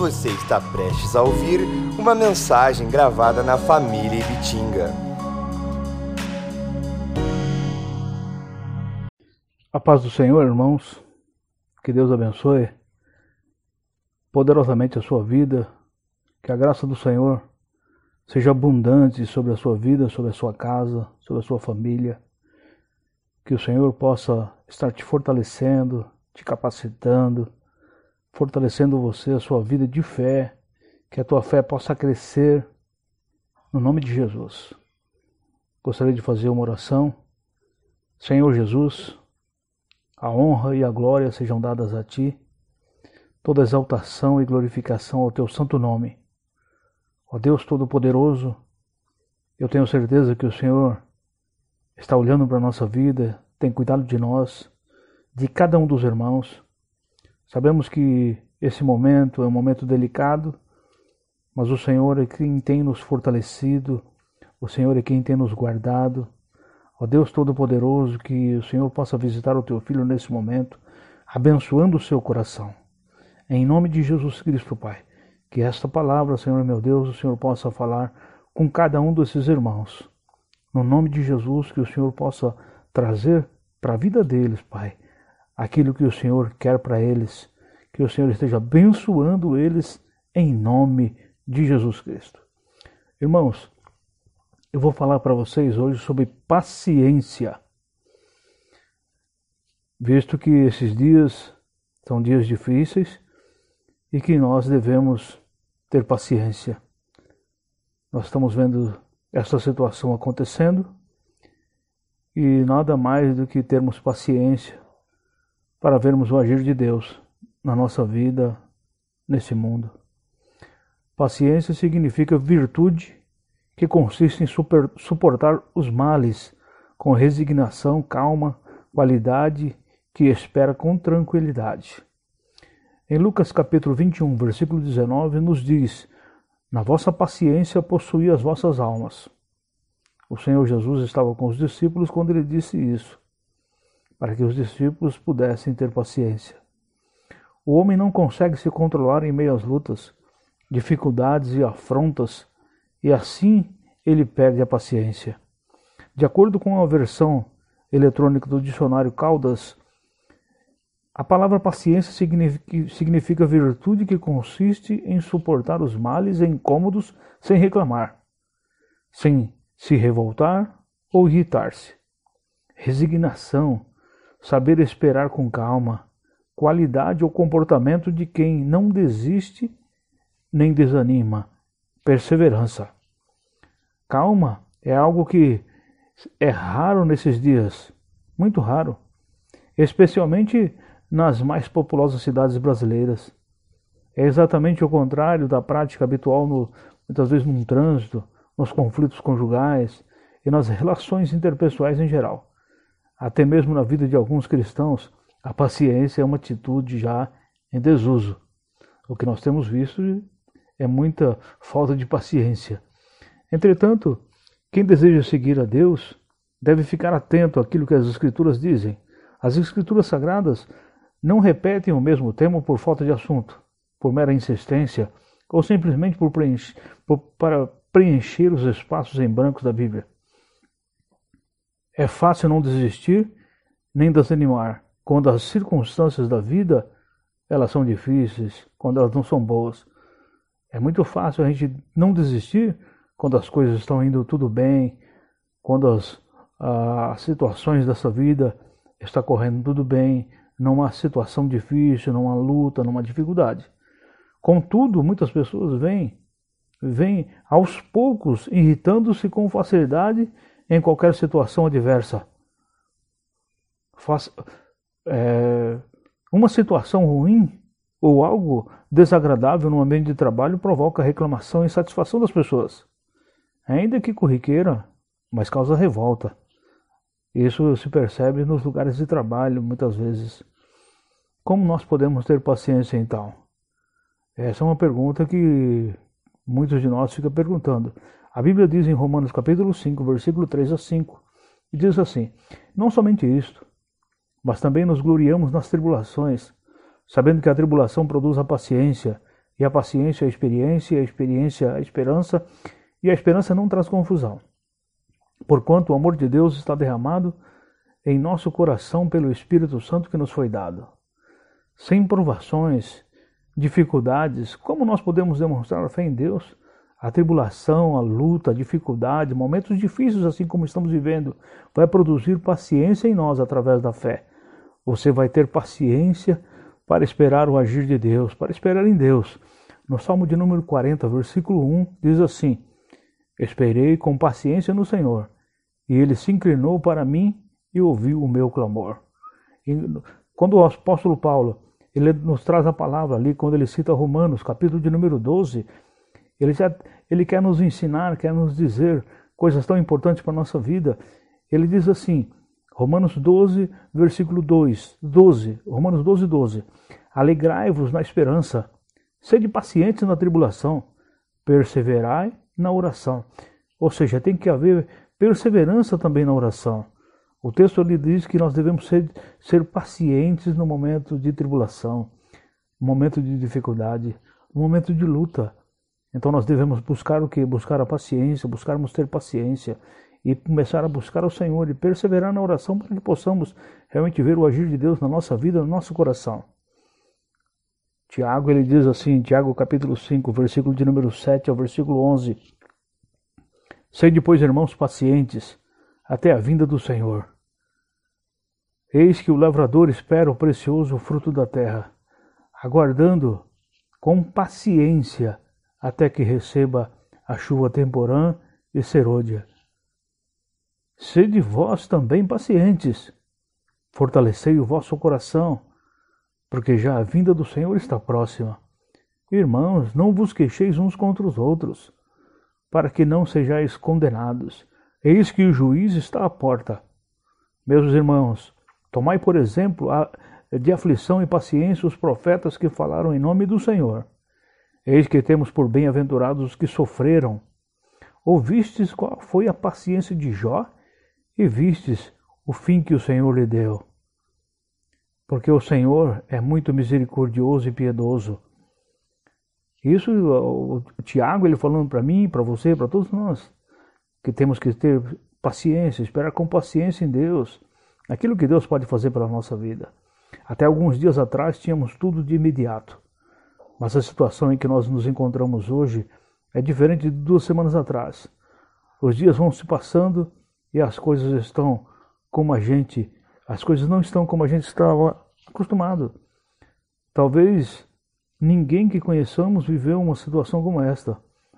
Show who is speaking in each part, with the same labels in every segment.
Speaker 1: Você está prestes a ouvir uma mensagem gravada na família Ibitinga.
Speaker 2: A paz do Senhor, irmãos. Que Deus abençoe poderosamente a sua vida. Que a graça do Senhor seja abundante sobre a sua vida, sobre a sua casa, sobre a sua família. Que o Senhor possa estar te fortalecendo, te capacitando, fortalecendo você, a sua vida de fé, que a tua fé possa crescer no nome de Jesus. Gostaria de fazer uma oração. Senhor Jesus, a honra e a glória sejam dadas a ti, toda exaltação e glorificação ao teu santo nome. Ó Deus Todo-Poderoso, eu tenho certeza que o Senhor está olhando para a nossa vida, tem cuidado de nós, de cada um dos irmãos. Sabemos que esse momento é um momento delicado, mas o Senhor é quem tem nos fortalecido, o Senhor é quem tem nos guardado. Ó Deus Todo-Poderoso, que o Senhor possa visitar o teu filho nesse momento, abençoando o seu coração. Em nome de Jesus Cristo, Pai, que esta palavra, Senhor meu Deus, o Senhor possa falar com cada um desses irmãos. No nome de Jesus, que o Senhor possa trazer para a vida deles, Pai, aquilo que o Senhor quer para eles, que o Senhor esteja abençoando eles em nome de Jesus Cristo. Irmãos, eu vou falar para vocês hoje sobre paciência. Visto que esses dias são dias difíceis e que nós devemos ter paciência. Nós estamos vendo essa situação acontecendo e nada mais do que termos paciência para vermos o agir de Deus na nossa vida, nesse mundo. Paciência significa virtude que consiste em super, suportar os males com resignação, calma, qualidade que espera com tranquilidade. Em Lucas capítulo 21, versículo 19, nos diz: Na vossa paciência possuí as vossas almas. O Senhor Jesus estava com os discípulos quando ele disse isso para que os discípulos pudessem ter paciência. O homem não consegue se controlar em meio às lutas, dificuldades e afrontas, e assim ele perde a paciência. De acordo com a versão eletrônica do dicionário Caldas, a palavra paciência significa virtude que consiste em suportar os males e incômodos sem reclamar, sem se revoltar ou irritar-se. Resignação saber esperar com calma, qualidade ou comportamento de quem não desiste nem desanima, perseverança. Calma é algo que é raro nesses dias, muito raro, especialmente nas mais populosas cidades brasileiras. É exatamente o contrário da prática habitual, no, muitas vezes, num trânsito, nos conflitos conjugais e nas relações interpessoais em geral. Até mesmo na vida de alguns cristãos, a paciência é uma atitude já em desuso. O que nós temos visto é muita falta de paciência. Entretanto, quem deseja seguir a Deus deve ficar atento àquilo que as Escrituras dizem. As Escrituras Sagradas não repetem o mesmo tema por falta de assunto, por mera insistência ou simplesmente por preencher, por, para preencher os espaços em brancos da Bíblia. É fácil não desistir nem desanimar quando as circunstâncias da vida elas são difíceis, quando elas não são boas. É muito fácil a gente não desistir quando as coisas estão indo tudo bem, quando as, as situações dessa vida está correndo tudo bem, numa situação difícil, numa luta, numa dificuldade. Contudo, muitas pessoas vêm, vêm aos poucos irritando-se com facilidade em qualquer situação adversa. Faz, é, uma situação ruim ou algo desagradável no ambiente de trabalho provoca reclamação e insatisfação das pessoas. Ainda que corriqueira, mas causa revolta. Isso se percebe nos lugares de trabalho muitas vezes. Como nós podemos ter paciência então? Essa é uma pergunta que muitos de nós ficam perguntando. A Bíblia diz em Romanos capítulo 5, versículo 3 a 5, e diz assim: Não somente isto, mas também nos gloriamos nas tribulações, sabendo que a tribulação produz a paciência, E a paciência, a experiência, a experiência, a esperança, e a esperança não traz confusão. Porquanto o amor de Deus está derramado em nosso coração pelo Espírito Santo que nos foi dado. Sem provações, dificuldades, como nós podemos demonstrar a fé em Deus? A tribulação, a luta, a dificuldade, momentos difíceis, assim como estamos vivendo, vai produzir paciência em nós através da fé. Você vai ter paciência para esperar o agir de Deus, para esperar em Deus. No Salmo de número 40, versículo 1, diz assim: Esperei com paciência no Senhor, e ele se inclinou para mim e ouviu o meu clamor. E quando o apóstolo Paulo ele nos traz a palavra ali, quando ele cita Romanos, capítulo de número 12, ele, já, ele quer nos ensinar, quer nos dizer coisas tão importantes para a nossa vida. Ele diz assim, Romanos 12, versículo 2, 12, Romanos 12, 12. Alegrai-vos na esperança, sede pacientes na tribulação, perseverai na oração. Ou seja, tem que haver perseverança também na oração. O texto ali diz que nós devemos ser, ser pacientes no momento de tribulação, no momento de dificuldade, no momento de luta. Então nós devemos buscar o que? Buscar a paciência, buscarmos ter paciência e começar a buscar o Senhor e perseverar na oração para que possamos realmente ver o agir de Deus na nossa vida, no nosso coração. Tiago ele diz assim, Tiago capítulo 5, versículo de número 7 ao versículo 11: Sede, pois, irmãos, pacientes, até a vinda do Senhor. Eis que o lavrador espera o precioso fruto da terra, aguardando com paciência até que receba a chuva temporã e serôdia. Sede vós também pacientes, fortalecei o vosso coração, porque já a vinda do Senhor está próxima. Irmãos, não vos queixeis uns contra os outros, para que não sejais condenados. Eis que o juiz está à porta. Meus irmãos, tomai por exemplo de aflição e paciência os profetas que falaram em nome do Senhor. Eis que temos por bem-aventurados os que sofreram. Ouvistes qual foi a paciência de Jó e vistes o fim que o Senhor lhe deu. Porque o Senhor é muito misericordioso e piedoso. Isso o Tiago ele falando para mim, para você, para todos nós que temos que ter paciência, esperar com paciência em Deus, aquilo que Deus pode fazer pela nossa vida. Até alguns dias atrás tínhamos tudo de imediato, mas a situação em que nós nos encontramos hoje é diferente de duas semanas atrás. Os dias vão se passando e as coisas estão como a gente, as coisas não estão como a gente estava acostumado. Talvez ninguém que conheçamos viveu uma situação como esta.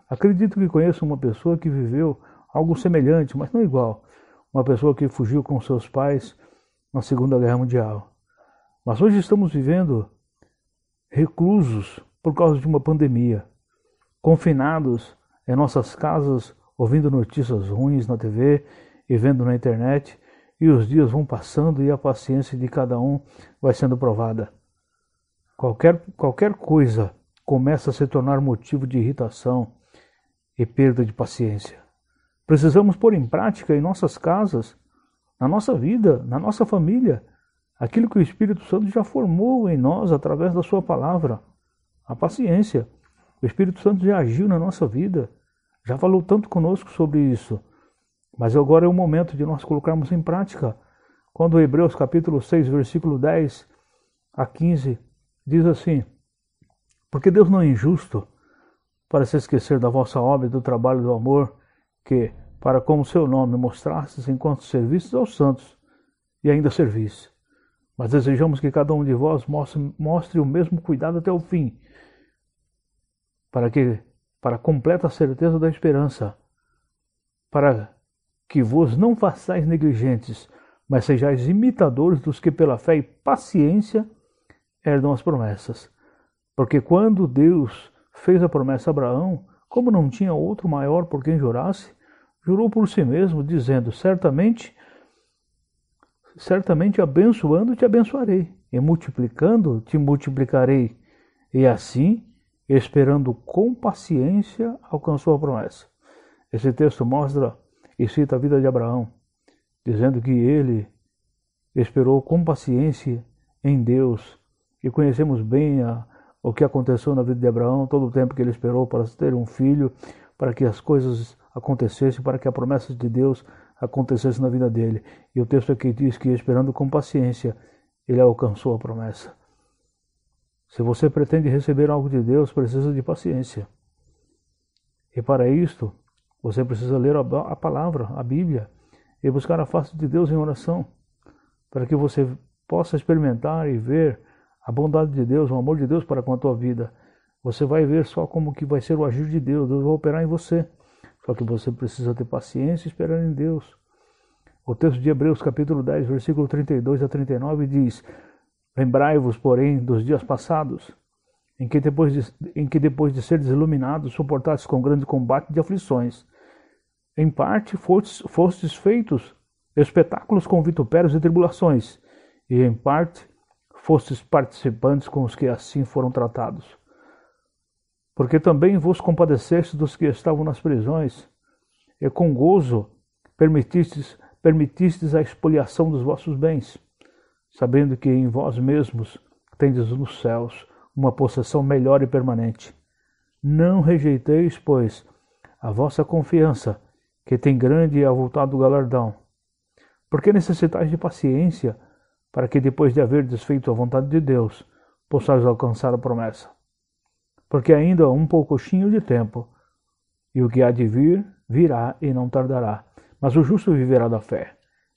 Speaker 2: Acredito que conheço uma pessoa que viveu algo semelhante, mas não igual. Uma pessoa que fugiu com seus pais na Segunda Guerra Mundial. Mas hoje estamos vivendo reclusos por causa de uma pandemia, confinados em nossas casas, ouvindo notícias ruins na TV e vendo na internet, e os dias vão passando e a paciência de cada um vai sendo provada. Qualquer, qualquer coisa começa a se tornar motivo de irritação e perda de paciência. Precisamos pôr em prática em nossas casas, na nossa vida, na nossa família, aquilo que o Espírito Santo já formou em nós através da Sua palavra. A paciência. O Espírito Santo já agiu na nossa vida, já falou tanto conosco sobre isso. Mas agora é o momento de nós colocarmos em prática. Quando Hebreus capítulo 6, versículo 10 a 15 diz assim: Porque Deus não é injusto para se esquecer da vossa obra e do trabalho do amor que, para como seu nome mostrastes enquanto servistes aos santos, e ainda servis. Mas desejamos que cada um de vós mostre, mostre o mesmo cuidado até o fim, para que, para completa certeza da esperança, para que vos não façais negligentes, mas sejais imitadores dos que pela fé e paciência herdam as promessas. Porque quando Deus fez a promessa a Abraão, como não tinha outro maior por quem jurasse, jurou por si mesmo, dizendo: Certamente, certamente abençoando te abençoarei, e multiplicando te multiplicarei. E assim, esperando com paciência, alcançou a promessa. Esse texto mostra e cita a vida de Abraão, dizendo que ele esperou com paciência em Deus. E conhecemos bem a, o que aconteceu na vida de Abraão, todo o tempo que ele esperou para ter um filho, para que as coisas acontecessem, para que a promessa de Deus acontecesse na vida dele. E o texto aqui diz que, esperando com paciência, ele alcançou a promessa. Se você pretende receber algo de Deus, precisa de paciência. E para isto, você precisa ler a palavra, a Bíblia, e buscar a face de Deus em oração, para que você possa experimentar e ver a bondade de Deus, o amor de Deus para com a tua vida. Você vai ver só como que vai ser o agir de Deus, Deus vai operar em você. Só que você precisa ter paciência e esperar em Deus. O texto de Hebreus, capítulo 10, versículo 32 a 39 diz: Lembrai-vos, porém, dos dias passados, em que depois de, em que depois de seres iluminados, suportastes com grande combate de aflições. Em parte fostes, fostes feitos espetáculos com vitupérios e tribulações, e em parte fostes participantes com os que assim foram tratados. Porque também vos compadecestes dos que estavam nas prisões, e com gozo permitistes, permitistes a expoliação dos vossos bens, sabendo que em vós mesmos tendes nos céus uma possessão melhor e permanente. Não rejeiteis, pois, a vossa confiança, que tem grande e avultado galardão. Porque necessitais de paciência, para que depois de haver desfeito a vontade de Deus, possais alcançar a promessa. Porque ainda há um poucochinho de tempo, e o que há de vir, virá e não tardará. Mas o justo viverá da fé.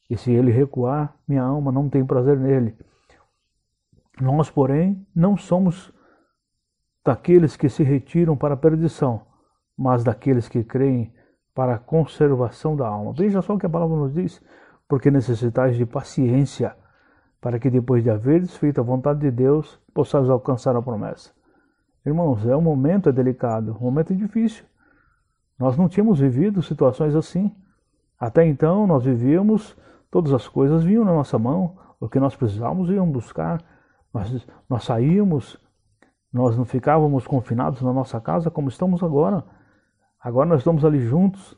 Speaker 2: E se ele recuar, minha alma não tem prazer nele. Nós, porém, não somos daqueles que se retiram para a perdição, mas daqueles que creem para a conservação da alma. Veja só o que a palavra nos diz, porque necessitais de paciência para que depois de haveres feito a vontade de Deus, possais alcançar a promessa. Irmãos, é um momento é delicado, um momento é difícil. Nós não tínhamos vivido situações assim. Até então nós vivíamos, todas as coisas vinham na nossa mão, o que nós precisávamos íamos buscar, nós, nós saíamos, nós não ficávamos confinados na nossa casa como estamos agora. Agora nós estamos ali juntos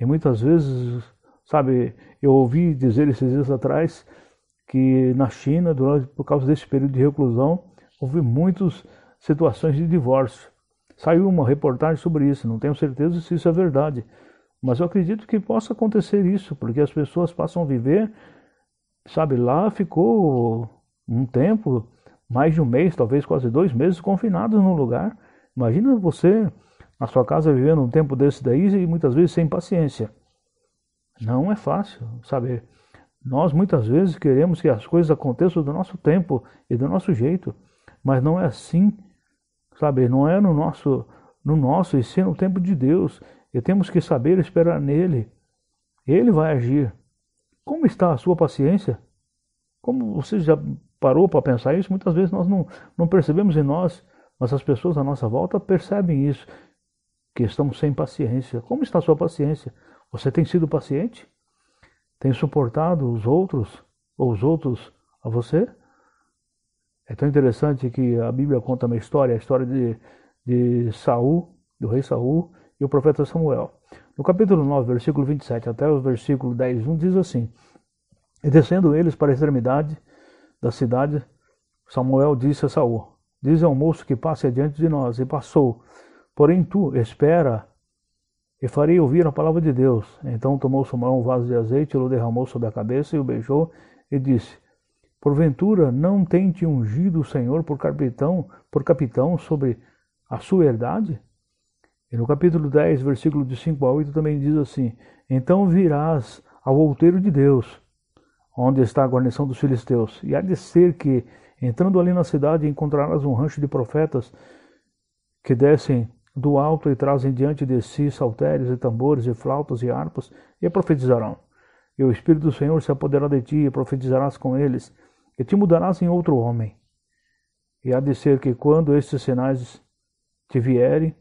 Speaker 2: e muitas vezes, sabe, eu ouvi dizer esses dias atrás que na China, durante, por causa desse período de reclusão, houve muitas situações de divórcio. Saiu uma reportagem sobre isso, não tenho certeza se isso é verdade, mas eu acredito que possa acontecer isso, porque as pessoas passam a viver, sabe, lá ficou um tempo, mais de um mês, talvez quase dois meses, confinados num lugar. Imagina você na sua casa vivendo um tempo desse daí e muitas vezes sem paciência. Não é fácil, sabe? Nós muitas vezes queremos que as coisas aconteçam do nosso tempo e do nosso jeito, mas não é assim, sabe? Não é no nosso, no nosso e sim no tempo de Deus. E temos que saber esperar nele. Ele vai agir. Como está a sua paciência? Como você já parou para pensar isso? Muitas vezes nós não, não percebemos em nós, mas as pessoas à nossa volta percebem isso, que estamos sem paciência. Como está a sua paciência? Você tem sido paciente? Tem suportado os outros ou os outros a você? É tão interessante que a Bíblia conta uma história, a história de, de Saul, do rei Saul e o profeta Samuel. No capítulo 9, versículo 27 até o versículo 10, 1 diz assim: E descendo eles para a extremidade da cidade, Samuel disse a Saul: Diz ao moço que passe adiante de nós. E passou. Porém tu, espera e farei ouvir a palavra de Deus. Então tomou Samuel um vaso de azeite, o derramou sobre a cabeça e o beijou e disse: Porventura não tem te ungido o Senhor por capitão, por capitão sobre a sua herdade? E no capítulo 10, versículo de 5 a 8 também diz assim: Então virás ao outeiro de Deus, onde está a guarnição dos filisteus, e há de ser que, entrando ali na cidade, encontrarás um rancho de profetas que descem do alto e trazem diante de si saltérios e tambores e flautas e harpas e profetizarão. E o Espírito do Senhor se apoderará de ti e profetizarás com eles e te mudarás em outro homem. E há de ser que quando estes sinais te vierem,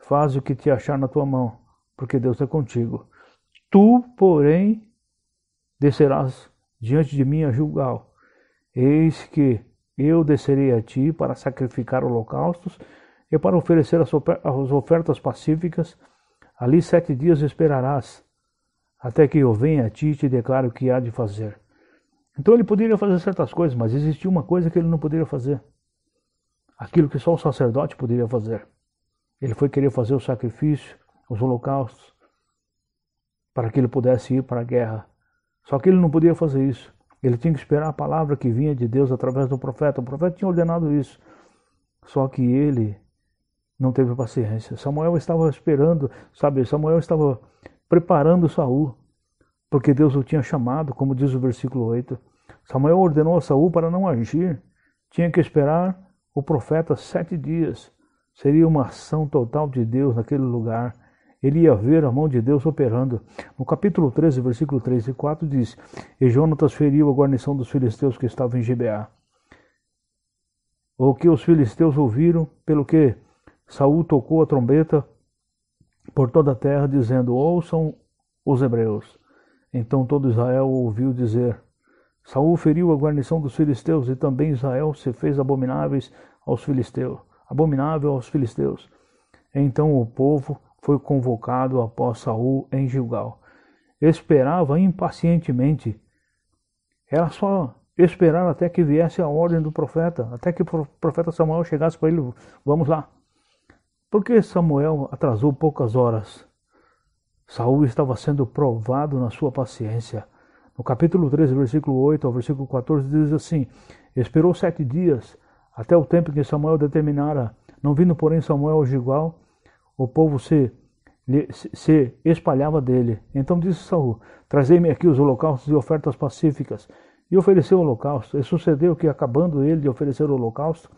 Speaker 2: faz o que te achar na tua mão, porque Deus é contigo. Tu, porém, descerás diante de mim a julgar. Eis que eu descerei a ti para sacrificar holocaustos e para oferecer as ofertas pacíficas, ali sete dias esperarás, até que eu venha a ti e te declare o que há de fazer. Então ele poderia fazer certas coisas, mas existia uma coisa que ele não poderia fazer. aquilo que só o sacerdote poderia fazer. Ele foi querer fazer o sacrifício, os holocaustos, para que ele pudesse ir para a guerra. Só que ele não podia fazer isso. Ele tinha que esperar a palavra que vinha de Deus através do profeta. O profeta tinha ordenado isso. Só que ele não teve paciência. Samuel estava esperando, sabe? Samuel estava preparando Saul, porque Deus o tinha chamado, como diz o versículo 8. Samuel ordenou a Saul para não agir. Tinha que esperar o profeta sete dias. Seria uma ação total de Deus naquele lugar. Ele ia ver a mão de Deus operando. No capítulo 13, versículo 3 e 4 diz: E Jonatas feriu a guarnição dos filisteus que estavam em Gibeá. O que os filisteus ouviram, pelo que Saul tocou a trombeta por toda a terra, dizendo: Ouçam os hebreus. Então todo Israel ouviu dizer: Saul feriu a guarnição dos filisteus, e também Israel se fez abomináveis aos filisteus, abominável aos filisteus. Então o povo foi convocado após Saul em Gilgal. Esperava impacientemente. Era só esperar até que viesse a ordem do profeta, até que o profeta Samuel chegasse para ele, vamos lá. Porque Samuel atrasou poucas horas. Saul estava sendo provado na sua paciência. No capítulo 13, versículo 8 ao versículo 14, diz assim: Esperou sete dias, até o tempo que Samuel determinara. Não vindo, porém, Samuel ao Gilgal, o povo se, se espalhava dele. Então disse Saul: Trazei-me aqui os holocaustos e ofertas pacíficas. E ofereceu o holocausto. E sucedeu que, acabando ele de oferecer o holocausto,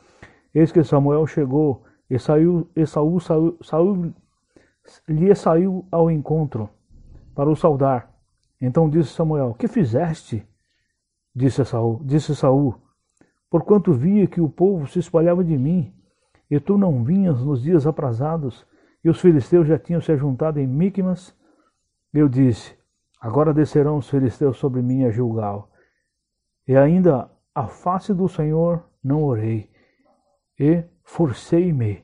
Speaker 2: eis que Samuel chegou e saiu, e Saul, Saul, Saul lhe saiu ao encontro para o saudar. Então disse Samuel: Que fizeste? Disse Saul, disse Saul: Porquanto via que o povo se espalhava de mim, e tu não vinhas nos dias aprazados, e os filisteus já tinham se juntado em Micmas, eu disse: Agora descerão os filisteus sobre mim a Gilgal. E ainda a face do Senhor não orei, e forcei-me,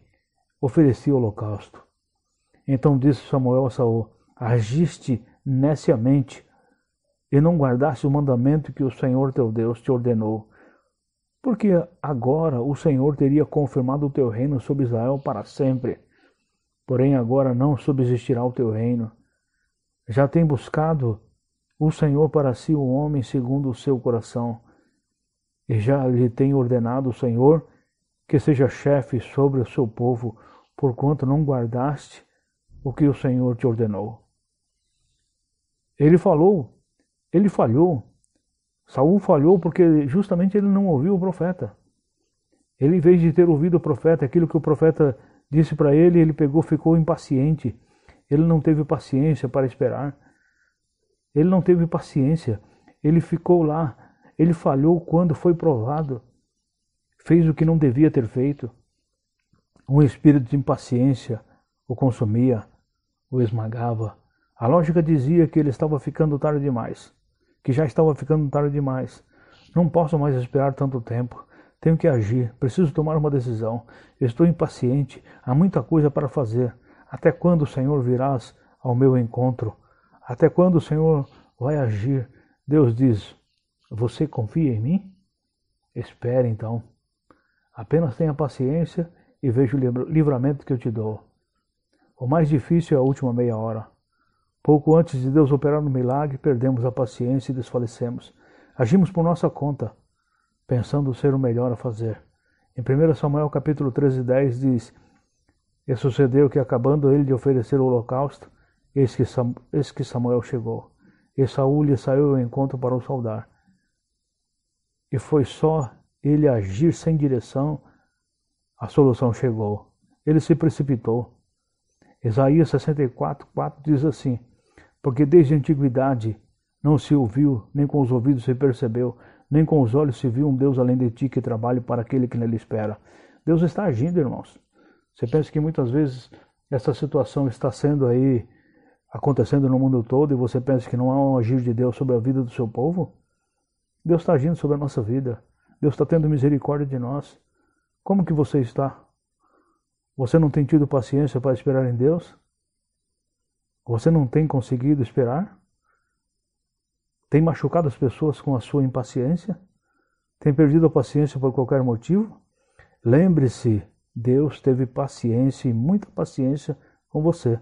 Speaker 2: ofereci holocausto. Então disse Samuel a Saul: Agiste neciamente e não guardaste o mandamento que o Senhor teu Deus te ordenou. Porque agora o Senhor teria confirmado o teu reino sobre Israel para sempre. Porém, agora não subsistirá o teu reino. Já tem buscado o Senhor para si um homem segundo o seu coração. E já lhe tem ordenado o Senhor que seja chefe sobre o seu povo, porquanto não guardaste o que o Senhor te ordenou. Ele falou ele falhou. Saul falhou porque justamente ele não ouviu o profeta. Ele, em vez de ter ouvido o profeta, aquilo que o profeta disse para ele, ele pegou, ficou impaciente. Ele não teve paciência para esperar. Ele não teve paciência. Ele ficou lá. Ele falhou quando foi provado. Fez o que não devia ter feito. Um espírito de impaciência o consumia, o esmagava. A lógica dizia que ele estava ficando tarde demais que já estava ficando tarde demais. Não posso mais esperar tanto tempo. Tenho que agir, preciso tomar uma decisão. Estou impaciente, há muita coisa para fazer. Até quando, Senhor, virás ao meu encontro? Até quando o Senhor vai agir? Deus diz: Você confia em mim? Espere então. Apenas tenha paciência e veja o livramento que eu te dou. O mais difícil é a última meia hora. Pouco antes de Deus operar no milagre, perdemos a paciência e desfalecemos. Agimos por nossa conta, pensando ser o melhor a fazer. Em 1 Samuel capítulo 13, 10 diz, E sucedeu que, acabando ele de oferecer o holocausto, eis que, Samuel chegou. E Saul lhe saiu ao encontro para o saudar. E foi só ele agir sem direção, a solução chegou. Ele se precipitou. Isaías 64, 4 diz assim: porque desde a antiguidade não se ouviu, nem com os ouvidos se percebeu, nem com os olhos se viu um Deus além de ti que trabalhe para aquele que nele espera. Deus está agindo, irmãos. Você pensa que muitas vezes essa situação está sendo aí acontecendo no mundo todo e você pensa que não há um agir de Deus sobre a vida do seu povo? Deus está agindo sobre a nossa vida. Deus está tendo misericórdia de nós. Como que você está? Você não tem tido paciência para esperar em Deus? Você não tem conseguido esperar? Tem machucado as pessoas com a sua impaciência? Tem perdido a paciência por qualquer motivo? Lembre-se, Deus teve paciência e muita paciência com você.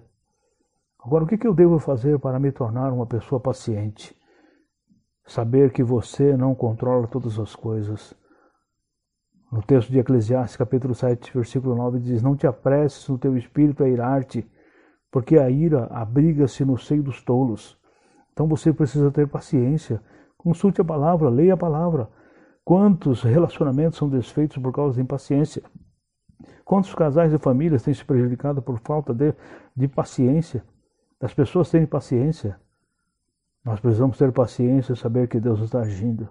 Speaker 2: Agora, o que eu devo fazer para me tornar uma pessoa paciente? Saber que você não controla todas as coisas. No texto de Eclesiastes, capítulo 7, versículo 9, diz: Não te apresses no teu espírito a irar-te, porque a ira abriga-se no seio dos tolos. Então você precisa ter paciência. Consulte a palavra, leia a palavra. Quantos relacionamentos são desfeitos por causa da impaciência? Quantos casais e famílias têm se prejudicado por falta de, de paciência? Das pessoas terem paciência. Nós precisamos ter paciência e saber que Deus está agindo.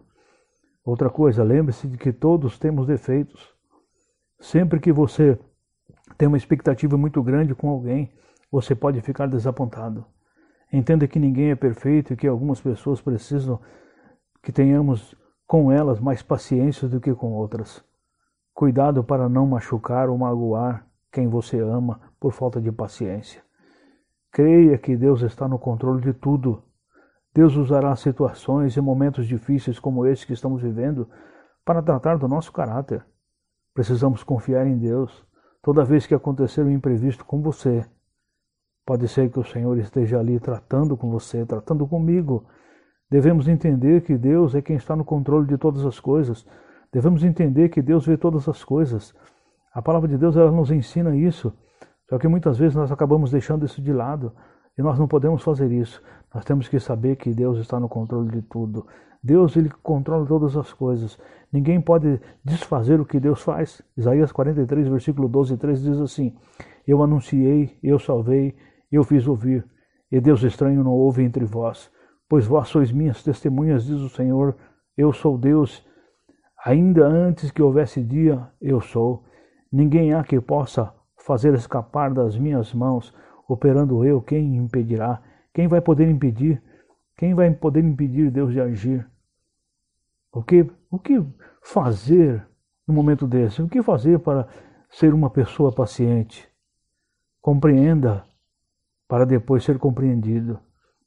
Speaker 2: Outra coisa, lembre-se de que todos temos defeitos. Sempre que você tem uma expectativa muito grande com alguém, você pode ficar desapontado. Entenda que ninguém é perfeito e que algumas pessoas precisam que tenhamos com elas mais paciência do que com outras. Cuidado para não machucar ou magoar quem você ama por falta de paciência. Creia que Deus está no controle de tudo. Deus usará situações e momentos difíceis como esse que estamos vivendo para tratar do nosso caráter. Precisamos confiar em Deus. Toda vez que acontecer um imprevisto com você, pode ser que o Senhor esteja ali tratando com você, tratando comigo. Devemos entender que Deus é quem está no controle de todas as coisas. Devemos entender que Deus vê todas as coisas. A palavra de Deus ela nos ensina isso. Só que muitas vezes nós acabamos deixando isso de lado e nós não podemos fazer isso. Nós temos que saber que Deus está no controle de tudo. Deus ele controla todas as coisas. Ninguém pode desfazer o que Deus faz. Isaías 43, versículo 12 e 13 diz assim: Eu anunciei, eu salvei, eu fiz ouvir, e Deus estranho não houve entre vós. Pois vós sois minhas testemunhas, diz o Senhor, eu sou Deus Ainda antes que houvesse dia, eu sou. Ninguém há que possa fazer escapar das minhas mãos. Operando eu, quem impedirá? Quem vai poder impedir? Quem vai poder impedir Deus de agir? O que, o que fazer no momento desse? O que fazer para ser uma pessoa paciente? Compreenda para depois ser compreendido.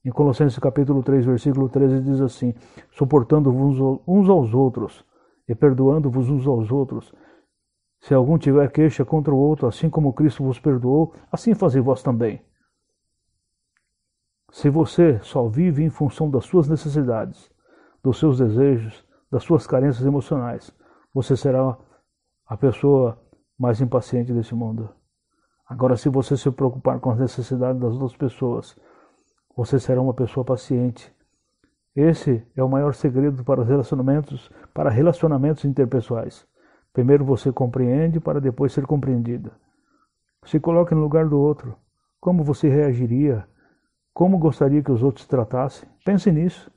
Speaker 2: Em Colossenses capítulo 3, versículo 13 diz assim: suportando-vos uns aos outros e perdoando-vos uns aos outros. Se algum tiver queixa contra o outro, assim como Cristo vos perdoou, assim fazei vós também. Se você só vive em função das suas necessidades, dos seus desejos, das suas carências emocionais, você será a pessoa mais impaciente desse mundo. Agora, se você se preocupar com as necessidades das outras pessoas, você será uma pessoa paciente esse é o maior segredo para os relacionamentos, para relacionamentos interpessoais. Primeiro você compreende para depois ser compreendido. Se coloque no lugar do outro. Como você reagiria? Como gostaria que os outros tratassem? Pense nisso.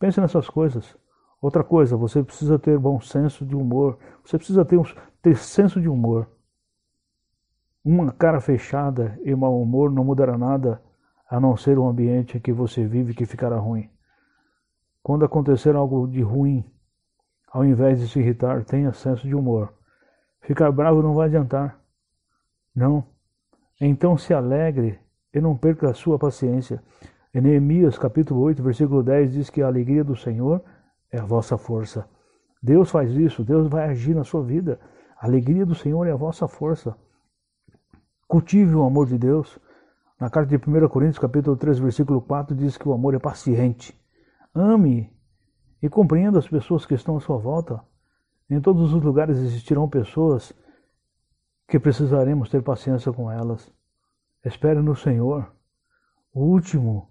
Speaker 2: Pense nessas coisas. Outra coisa, você precisa ter bom senso de humor. Você precisa ter, um, ter senso de humor. Uma cara fechada e mau humor não mudará nada, a não ser o ambiente em que você vive que ficará ruim. Quando acontecer algo de ruim, ao invés de se irritar, tenha senso de humor. Ficar bravo não vai adiantar. Não. Então se alegre e não perca a sua paciência. Em Neemias capítulo 8, versículo 10 diz que a alegria do Senhor é a vossa força. Deus faz isso, Deus vai agir na sua vida. A alegria do Senhor é a vossa força. Cultive o amor de Deus. Na carta de 1 Coríntios capítulo 3, versículo 4 diz que o amor é paciente. Ame e compreenda as pessoas que estão à sua volta. Em todos os lugares existirão pessoas que precisaremos ter paciência com elas. Espere no Senhor. O último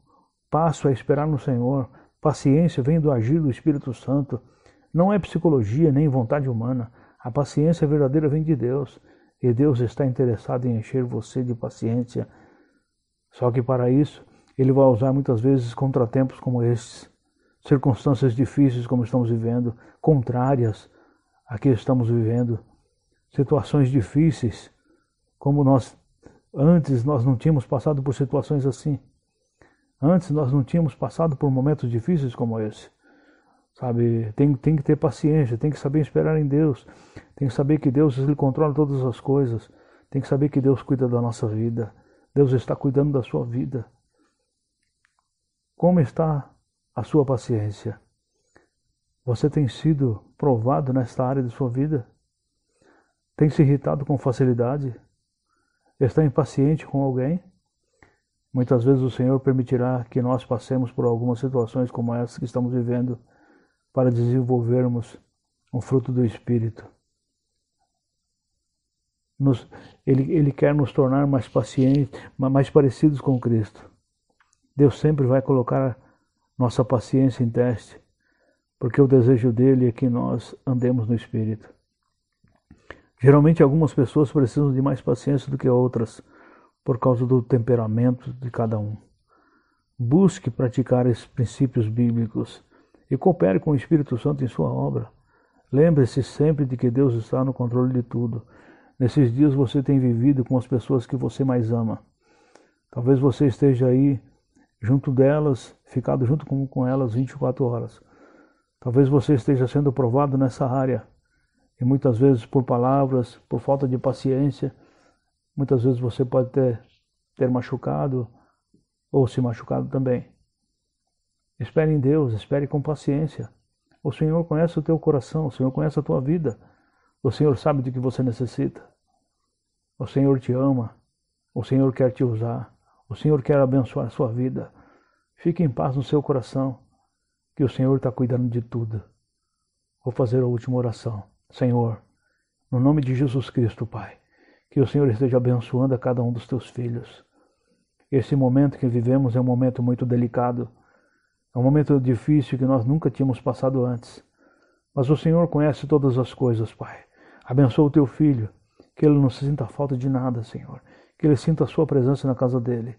Speaker 2: passo é esperar no Senhor. Paciência vem do agir do Espírito Santo. Não é psicologia nem vontade humana. A paciência verdadeira vem de Deus. E Deus está interessado em encher você de paciência. Só que para isso, Ele vai usar muitas vezes contratempos como estes circunstâncias difíceis como estamos vivendo, contrárias a que estamos vivendo, situações difíceis, como nós antes nós não tínhamos passado por situações assim. Antes nós não tínhamos passado por momentos difíceis como esse. Sabe, tem, tem que ter paciência, tem que saber esperar em Deus, tem que saber que Deus ele controla todas as coisas, tem que saber que Deus cuida da nossa vida, Deus está cuidando da sua vida. Como está a sua paciência. Você tem sido provado nesta área de sua vida? Tem se irritado com facilidade? Está impaciente com alguém? Muitas vezes o Senhor permitirá que nós passemos por algumas situações como essas que estamos vivendo para desenvolvermos um fruto do Espírito. Nos, ele, ele quer nos tornar mais pacientes, mais parecidos com Cristo. Deus sempre vai colocar nossa paciência em teste, porque o desejo dele é que nós andemos no Espírito. Geralmente algumas pessoas precisam de mais paciência do que outras, por causa do temperamento de cada um. Busque praticar esses princípios bíblicos e coopere com o Espírito Santo em sua obra. Lembre-se sempre de que Deus está no controle de tudo. Nesses dias você tem vivido com as pessoas que você mais ama. Talvez você esteja aí junto delas, ficado junto com, com elas 24 horas. Talvez você esteja sendo provado nessa área e muitas vezes por palavras, por falta de paciência, muitas vezes você pode ter, ter machucado ou se machucado também. Espere em Deus, espere com paciência. O Senhor conhece o teu coração, o Senhor conhece a tua vida. O Senhor sabe do que você necessita. O Senhor te ama. O Senhor quer te usar. O Senhor quer abençoar a sua vida. Fique em paz no seu coração, que o Senhor está cuidando de tudo. Vou fazer a última oração. Senhor, no nome de Jesus Cristo, Pai, que o Senhor esteja abençoando a cada um dos teus filhos. Esse momento que vivemos é um momento muito delicado, é um momento difícil que nós nunca tínhamos passado antes. Mas o Senhor conhece todas as coisas, Pai. Abençoa o teu filho, que ele não sinta falta de nada, Senhor. Que ele sinta a sua presença na casa dele.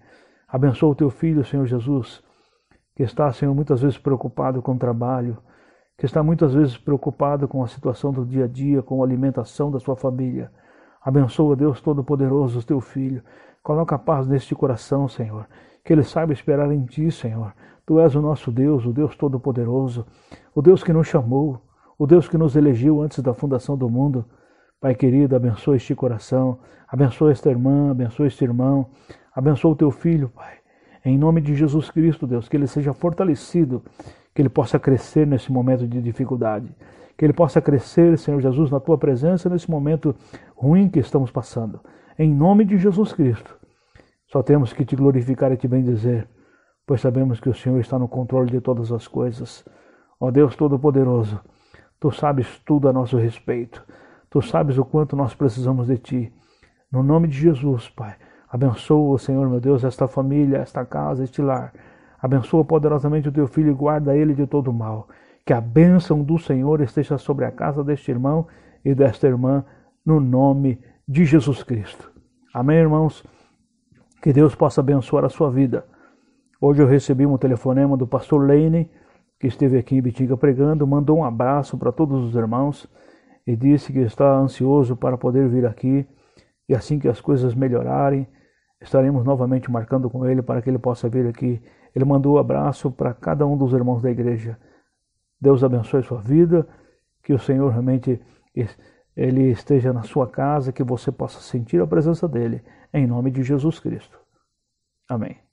Speaker 2: Abençoa o teu filho, Senhor Jesus, que está, Senhor, muitas vezes preocupado com o trabalho, que está muitas vezes preocupado com a situação do dia a dia, com a alimentação da sua família. Abençoa, Deus Todo-Poderoso, o teu filho. Coloca a paz neste coração, Senhor. Que ele saiba esperar em ti, Senhor. Tu és o nosso Deus, o Deus Todo-Poderoso, o Deus que nos chamou, o Deus que nos elegeu antes da fundação do mundo. Pai querido, abençoa este coração, abençoa esta irmã, abençoa este irmão, abençoa o teu filho, Pai. Em nome de Jesus Cristo, Deus, que ele seja fortalecido que ele possa crescer nesse momento de dificuldade, que ele possa crescer, Senhor Jesus, na tua presença nesse momento ruim que estamos passando. Em nome de Jesus Cristo. Só temos que te glorificar e te bendizer, pois sabemos que o Senhor está no controle de todas as coisas. Ó Deus Todo-Poderoso, tu sabes tudo a nosso respeito. Tu sabes o quanto nós precisamos de ti. No nome de Jesus, Pai, abençoa, Senhor meu Deus, esta família, esta casa, este lar. Abençoa poderosamente o teu filho e guarda ele de todo mal. Que a bênção do Senhor esteja sobre a casa deste irmão e desta irmã, no nome de Jesus Cristo. Amém, irmãos? Que Deus possa abençoar a sua vida. Hoje eu recebi um telefonema do pastor Lane, que esteve aqui em Bitinga pregando, mandou um abraço para todos os irmãos e disse que está ansioso para poder vir aqui e assim que as coisas melhorarem, estaremos novamente marcando com ele para que ele possa vir aqui ele mandou um abraço para cada um dos irmãos da igreja. Deus abençoe sua vida, que o Senhor realmente ele esteja na sua casa, que você possa sentir a presença dele, em nome de Jesus Cristo. Amém.